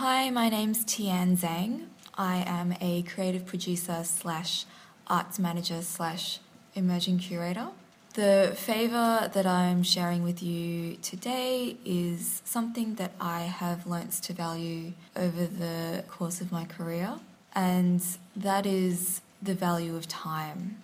Hi, my name's Tian Zhang. I am a creative producer slash arts manager slash emerging curator. The favour that I'm sharing with you today is something that I have learnt to value over the course of my career, and that is the value of time.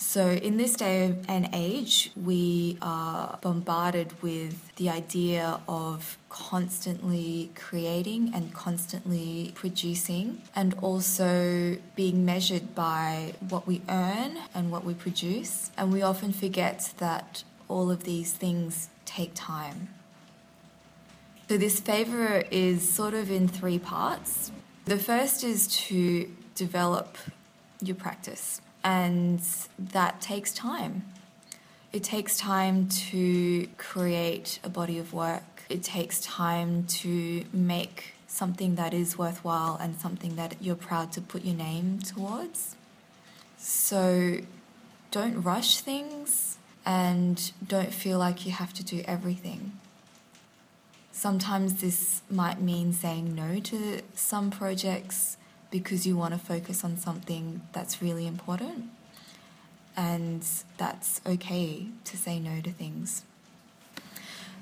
So, in this day and age, we are bombarded with the idea of constantly creating and constantly producing, and also being measured by what we earn and what we produce. And we often forget that all of these things take time. So, this favour is sort of in three parts. The first is to develop your practice and that takes time. It takes time to create a body of work. It takes time to make something that is worthwhile and something that you're proud to put your name towards. So don't rush things and don't feel like you have to do everything. Sometimes this might mean saying no to some projects because you want to focus on something that's really important. And that's okay to say no to things.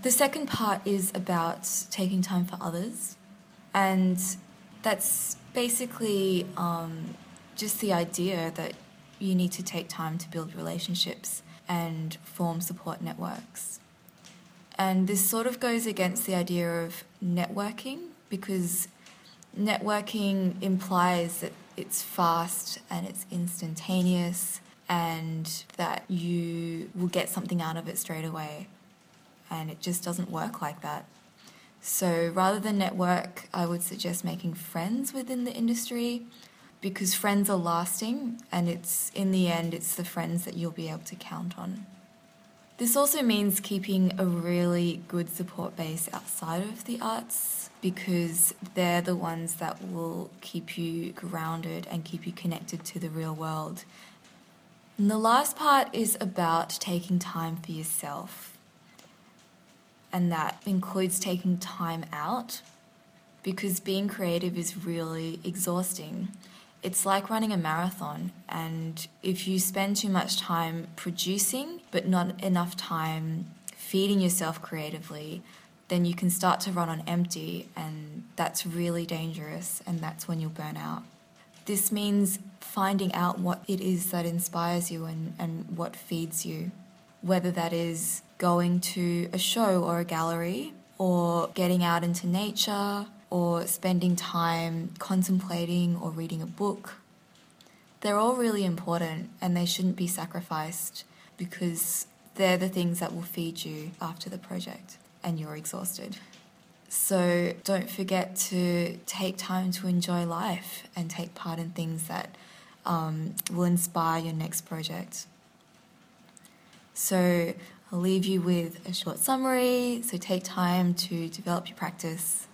The second part is about taking time for others. And that's basically um, just the idea that you need to take time to build relationships and form support networks. And this sort of goes against the idea of networking because networking implies that it's fast and it's instantaneous and that you will get something out of it straight away. And it just doesn't work like that. So rather than network, I would suggest making friends within the industry because friends are lasting and it's in the end it's the friends that you'll be able to count on. This also means keeping a really good support base outside of the arts because they're the ones that will keep you grounded and keep you connected to the real world. And the last part is about taking time for yourself. And that includes taking time out because being creative is really exhausting it's like running a marathon. And if you spend too much time producing, but not enough time feeding yourself creatively, then you can start to run on empty, and that's really dangerous, and that's when you'll burn out. This means finding out what it is that inspires you and, and what feeds you, whether that is going to a show or a gallery, or getting out into nature, or spending time contemplating or reading a book. They're all really important and they shouldn't be sacrificed because they're the things that will feed you after the project and you're exhausted. So don't forget to take time to enjoy life and take part in things that um, will inspire your next project. So I'll leave you with a short summary. So take time to develop your practice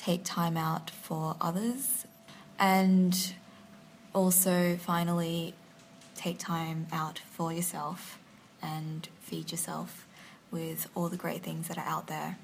take time out for others, and also finally take time out for yourself and feed yourself with all the great things that are out there.